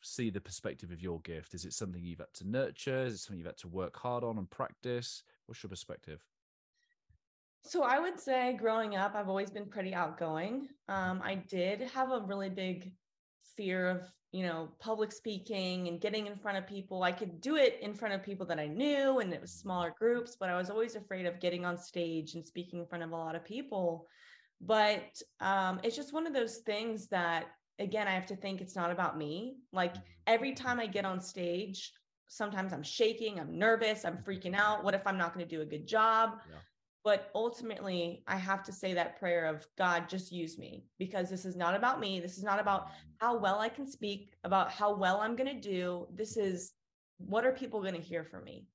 see the perspective of your gift? Is it something you've had to nurture? Is it something you've had to work hard on and practice? What's your perspective? So I would say growing up, I've always been pretty outgoing. Um, I did have a really big fear of, you know, public speaking and getting in front of people. I could do it in front of people that I knew and it was smaller groups, but I was always afraid of getting on stage and speaking in front of a lot of people. But um, it's just one of those things that, again, I have to think it's not about me. Like mm-hmm. every time I get on stage, sometimes I'm shaking, I'm nervous, I'm freaking out. What if I'm not going to do a good job? Yeah. But ultimately, I have to say that prayer of God, just use me because this is not about me. This is not about mm-hmm. how well I can speak, about how well I'm going to do. This is what are people going to hear from me?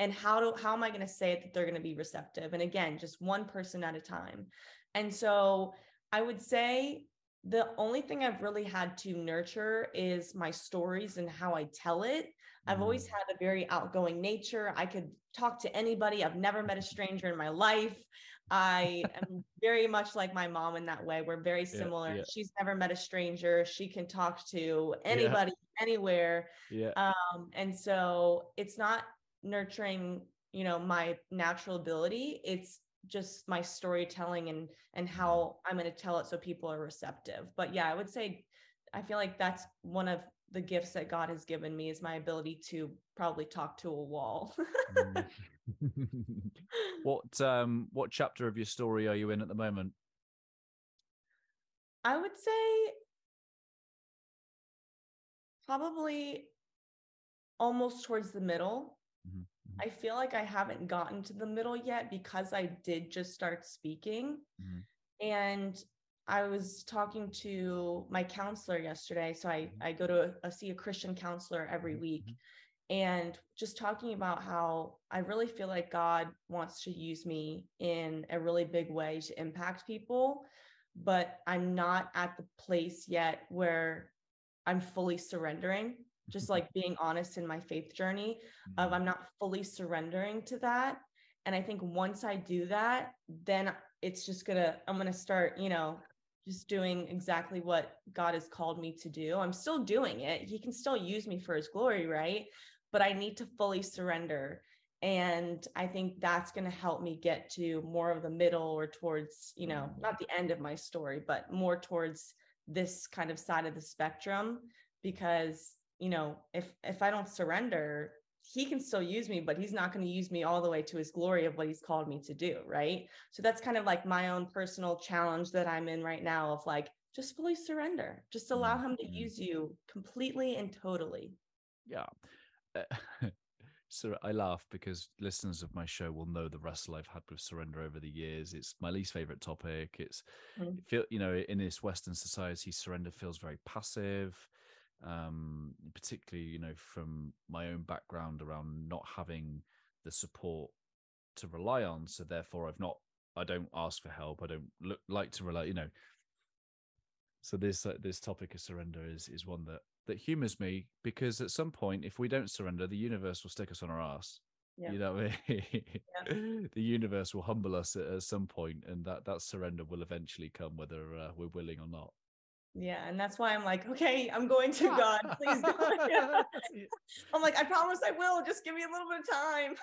And how do how am I going to say it that they're going to be receptive? And again, just one person at a time. And so I would say the only thing I've really had to nurture is my stories and how I tell it. I've always Mm. had a very outgoing nature. I could talk to anybody. I've never met a stranger in my life. I am very much like my mom in that way. We're very similar. yeah. She's never met a stranger. She can talk to anybody, anywhere. Yeah. Um, and so it's not nurturing, you know, my natural ability. It's just my storytelling and and how I'm going to tell it so people are receptive. But yeah, I would say I feel like that's one of the gifts that God has given me is my ability to probably talk to a wall. Mm. what um what chapter of your story are you in at the moment? I would say probably almost towards the middle. Mhm, mhm. I feel like I haven't gotten to the middle yet because I did just start speaking. Mhm. And I was talking to my counselor yesterday. So I, Mhm. I go to a, see a Christian counselor every Mhm, week mhm. and just talking about how I really feel like God wants to use me in a really big way to impact people, but I'm not at the place yet where I'm fully surrendering. Just like being honest in my faith journey, of Mm. I'm not fully surrendering to that. And I think once I do that, then it's just gonna, I'm gonna start, you know, just doing exactly what God has called me to do. I'm still doing it. He can still use me for his glory, right? But I need to fully surrender. And I think that's going to help me get to more of the middle or towards, you know, not the end of my story, but more towards this kind of side of the spectrum. Because, you know, if if I don't surrender, he can still use me, but he's not going to use me all the way to his glory of what he's called me to do. Right. So that's kind of like my own personal challenge that I'm in right now of like, just fully surrender, just allow him to Mhm. use you completely and totally. Yeah. Uh, so I laugh because listeners of my show will know the wrestle I've had with surrender over the years. It's my least favorite topic. It's Mm. it feel you know in this Western society, surrender feels very passive. Um, particularly you know from my own background around not having the support to rely on. So therefore, I've not I don't ask for help. I don't look like to rely You know. So this uh, this topic of surrender is is one that that humors me because at some point, if we don't surrender, the universe will stick us on our ass. Yeah. You know what I mean? Yeah. the universe will humble us at, at, some point, and that that surrender will eventually come, whether uh, we're willing or not. Yeah, and that's why I'm like, okay, I'm going to God. Please I'm like, I promise I will. Just give me a little bit of time.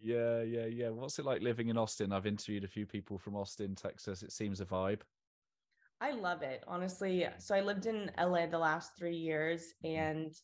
yeah, yeah, yeah. What's it like living in Austin? I've interviewed a few people from Austin, Texas. It seems a vibe. I love it, honestly. So I lived in LA the last three years, mm-hmm. and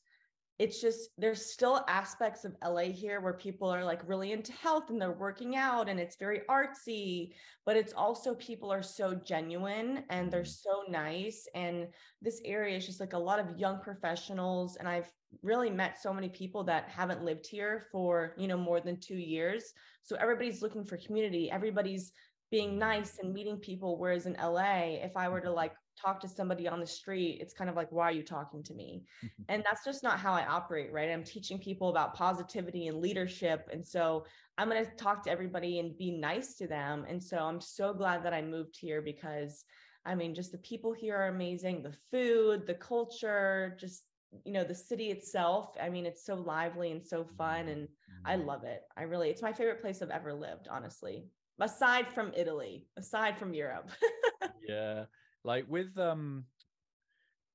it's just there's still aspects of LA here where people are like really into health and they're working out and it's very artsy, but it's also people are so genuine and they're mm-hmm. so nice. And this area is just like a lot of young professionals. And I've really met so many people that haven't lived here for, you know, more than two years. So everybody's looking for community, everybody's being nice and meeting people. Whereas in LA, if I were to like talk to somebody on the street, it's kind of like, why are you talking to me? and that's just not how I operate, right? I'm teaching people about positivity and leadership. And so I'm going to talk to everybody and be nice to them. And so I'm so glad that I moved here because I mean, just the people here are amazing, the food, the culture, just you know the city itself i mean it's so lively and so fun and i mm-hmm. love it i really it's my favorite place i've ever lived honestly aside from italy aside from europe yeah like with um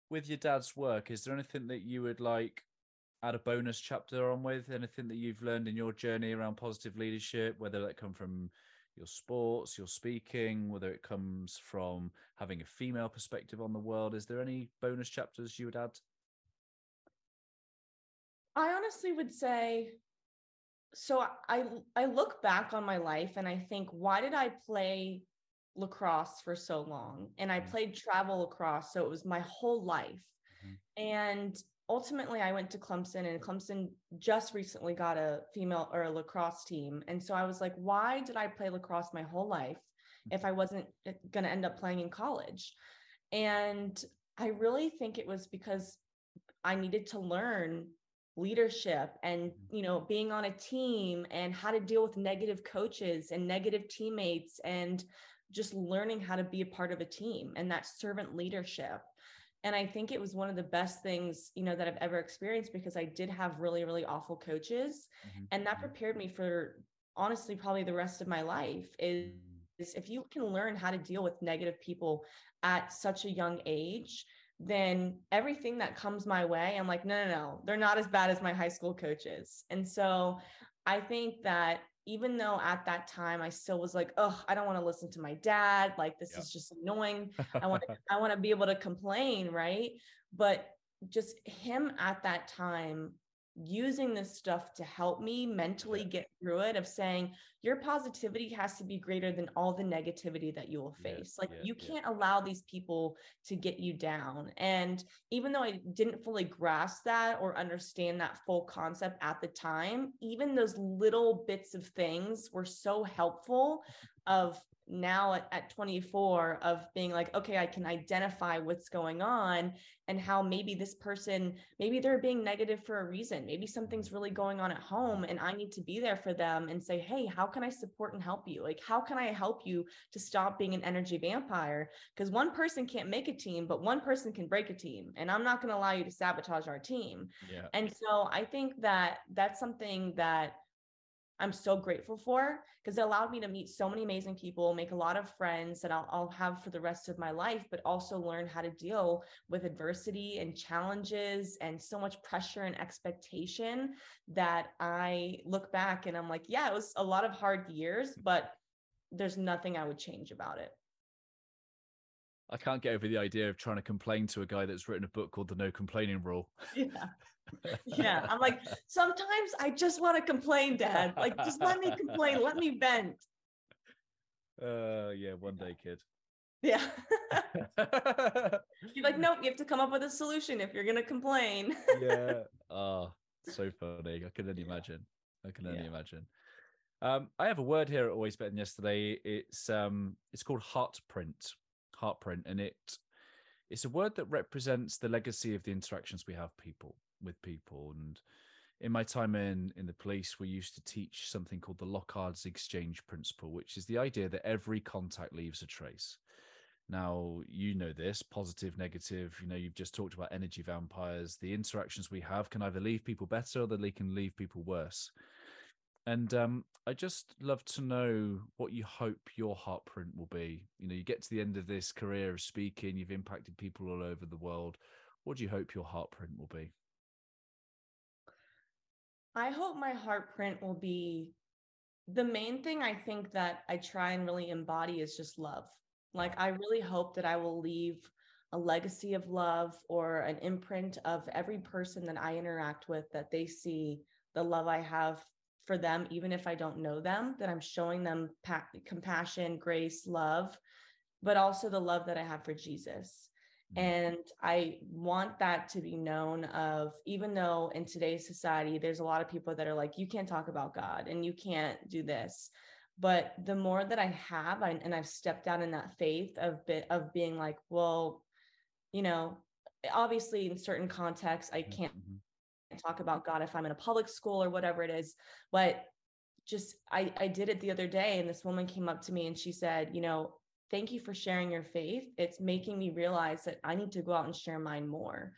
with your dad's work, is there anything that you would like add a bonus chapter on with? Anything that you've learned in your journey around positive leadership, whether that come from your sports, your speaking, whether it comes from having a female perspective on the world? Is there any bonus chapters you would add? I honestly would say so I I look back on my life and I think why did I play lacrosse for so long and I mm-hmm. played travel lacrosse. So it was my whole life. Mm-hmm. And ultimately I went to Clemson and Clemson just recently got a female or a lacrosse team. And so I was like, why did I play lacrosse my whole life if mm-hmm. I wasn't eh, going to end up playing in college? And I really think it was because I needed to learn leadership and mm-hmm. you know being on a team and how to deal with negative coaches and negative teammates and just learning how to be a part of a team and that servant leadership and i think it was one of the best things you know that i've ever experienced because i did have really really awful coaches mm-hmm. and that mm-hmm. prepared me for honestly probably the rest of my life is, is if you can learn how to deal with negative people at such a young age then everything that comes my way i'm like no no no they're not as bad as my high school coaches and so i think that even though at that time I still was like, oh, I don't want to listen to my dad. Like this yep. is just annoying. I want to, I want to be able to complain, right? But just him at that time using this stuff to help me mentally get through it of saying your positivity has to be greater than all the negativity that you will face. Yeah, like yeah, you can't yeah. allow these people to get you down. And even though i didn't fully grasp that or understand that full concept at the time even those little bits of things were so helpful of now at, at 24 of being like okay i can identify what's going on and how maybe this person maybe they're being negative for a reason. Maybe something's really going on at home and i need to be there for them and say hey how can i support and help you? Like how can i help you to stop being an energy vampire? Because one person can't make a team but one person can break a team. And i'm not going to allow you to sabotage our team. Yeah. and so i think that that's something that I'm so grateful for because it allowed me to meet so many amazing people, make a lot of friends that I'll, I'll, have for the rest of my life, but also learn how to deal with adversity and challenges and so much pressure and expectation that I look back and I'm like, yeah, it was a lot of hard years, but there's nothing I would change about it. I can't get over the idea of trying to complain to a guy that's written a book called The No Complaining Rule. Yeah yeah. I'm like, sometimes I just want to complain, Dad. Like, just let me complain. Let me vent. Uh, yeah, one day, kid. Yeah. you're like, nope, you have to come up with a solution if you're gonna complain. yeah. Oh, so funny. I can only imagine. I can only yeah. imagine. Um, I have a word here at Always Better Yesterday. It's um, it's called heartprint. Heartprint, and it it's a word that represents the legacy of the interactions we have people with people and in my time in in the police, we used to teach something called the Locard's exchange principle, which is the idea that every contact leaves a trace. Now, you know this positive, negative. You know, you've just talked about energy vampires. The interactions we have can either leave people better or they can leave people worse. And um, I just love to know what you hope your heartprint will be. You know, you get to the end of this career of speaking, you've impacted people all over the world. What do you hope your heartprint will be? I hope my heartprint will be the main thing I think that I try and really embody is just love. Like, I really hope that I will leave a legacy of love or an imprint of every person that I interact with that they see the love I have for them, even if I don't know them, that I'm showing them pa- compassion, grace, love, but also the love that I have for Jesus. Mm-hmm. And I want that to be known of even though in today's society there's a lot of people that are like you can't talk about God and you can't do this. But the more that I have I, and I've stepped out in that faith of bit of being like, well, you know, obviously in certain contexts I can't mm-hmm. talk about God if I'm in a public school or whatever it is, but just I I did it the other day and this woman came up to me and she said, you know, thank you for sharing your faith. It's making me realize that I need to go out and share mine more.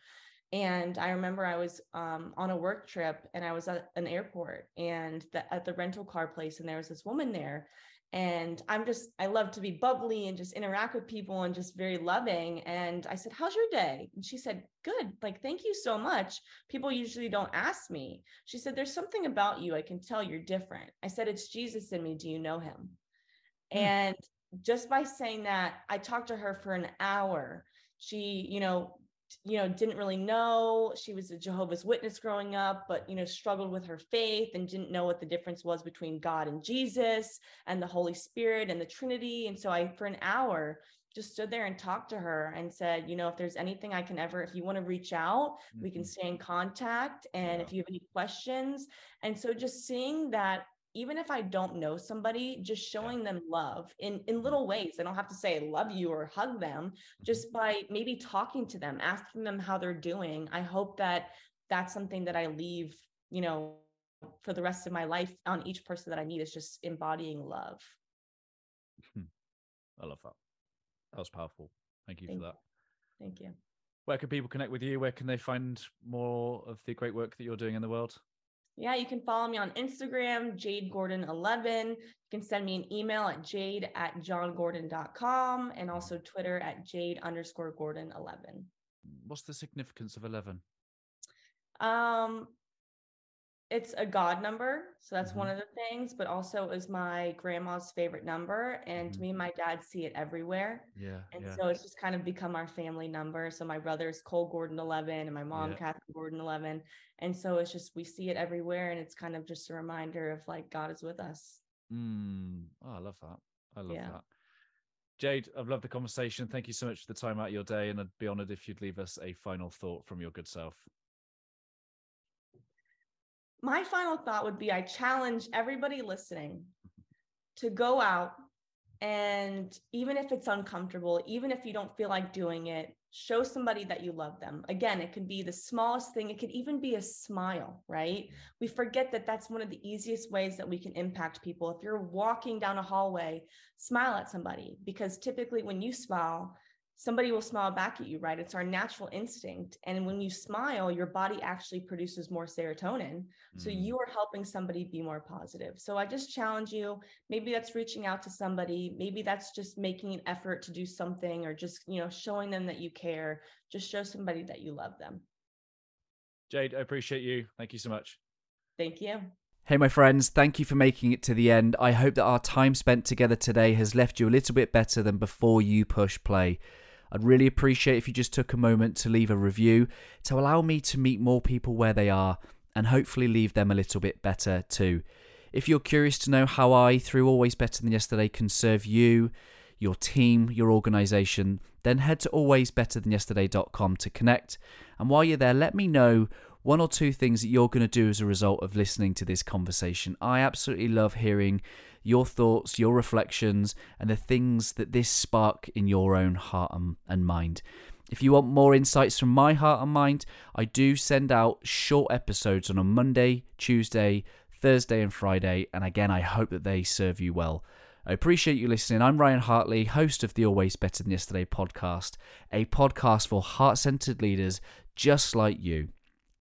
And I remember I was um, on a work trip and I was at an airport and the, at the rental car place, and there was this woman there. And I'm just, I love to be bubbly and just interact with people and just very loving. And I said, How's your day? And she said, Good. Like, thank you so much. People usually don't ask me. She said, There's something about you. I can tell you're different. I said, It's Jesus in me. Do you know him? Hmm. And just by saying that, I talked to her for an hour. She, you know, you know, didn't really know. She was a Jehovah's Witness growing up, but, you know, struggled with her faith and didn't know what the difference was between God and Jesus and the Holy Spirit and the Trinity. And so I, for an hour, just stood there and talked to her and said, you know, if there's anything I can ever, if you want to reach out, mm-hmm. we can mm-hmm. stay in contact. And yeah. if you have any questions. And so just seeing that even if I don't know somebody, just showing them love in, in mm-hmm. little ways. I don't have to say love you or hug them, just mm-hmm. by maybe talking to them, asking them how they're doing. I hope that that's something that I leave, you know, for the rest of my life on each person that I meet is just embodying love. Hmm. I love that. That was powerful. Thank you Thank for that. You. Thank you. Where can people connect with you? Where can they find more of the great work that you're doing in the world? Yeah, you can follow me on Instagram, Jade Gordon11. You can send me an email at jade at jongordon.com and also Twitter at jade underscore Gordon11. What's the significance of 11? Um, it's a God number. So that's mm-hmm. one of the things, but also is my grandma's favorite number. And mm-hmm. me and my dad see it everywhere. Yeah. And yeah. so it's just kind of become our family number. So my brother's Cole Gordon 11 and my mom, yeah. Kathy Gordon 11. And so it's just, we see it everywhere. And it's kind of just a reminder of like God is with us. Mm. Oh, I love that. I love yeah. that. Jade, I've loved the conversation. Thank you so much for the time out of your day. And I'd be honored if you'd leave us a final thought from your good self my final thought would be I challenge everybody listening to go out and even if it's uncomfortable, even if you don't feel like doing it, show somebody that you love them. Again, it can be the smallest thing, it could even be a smile, right? We forget that that's one of the easiest ways that we can impact people. If you're walking down a hallway, smile at somebody because typically when you smile, somebody will smile back at you, right? It's our natural instinct. And when you smile, your body actually produces more serotonin. Mm. So you are helping somebody be more positive. So I just challenge you. Maybe that's reaching out to somebody. Maybe that's just making an effort to do something or just, you know, showing them that you care. Just show somebody that you love them. Jade, I appreciate you. Thank you so much. Thank you. Hey, my friends, thank you for making it to the end. I hope that our time spent together today has left you a little bit better than before you push play. I'd really appreciate if you just took a moment to leave a review to allow me to meet more people where they are and hopefully leave them a little bit better too. If you're curious to know how I, through Always Better Than Yesterday, can serve you, your team, your organization, then head to alwaysbetterthanyesterday.com to connect. And while you're there, let me know one or two things that you're going to do as a result of listening to this conversation. I absolutely love hearing your thoughts, your reflections, and the things that this spark in your own heart and mind. If you want more insights from my heart and mind, I do send out short episodes on a Monday, Tuesday, Thursday, and Friday. And again, I hope that they serve you well. I appreciate you listening. I'm Ryan Hartley, host of the Always Better Than Yesterday podcast, a podcast for heart centered leaders just like you.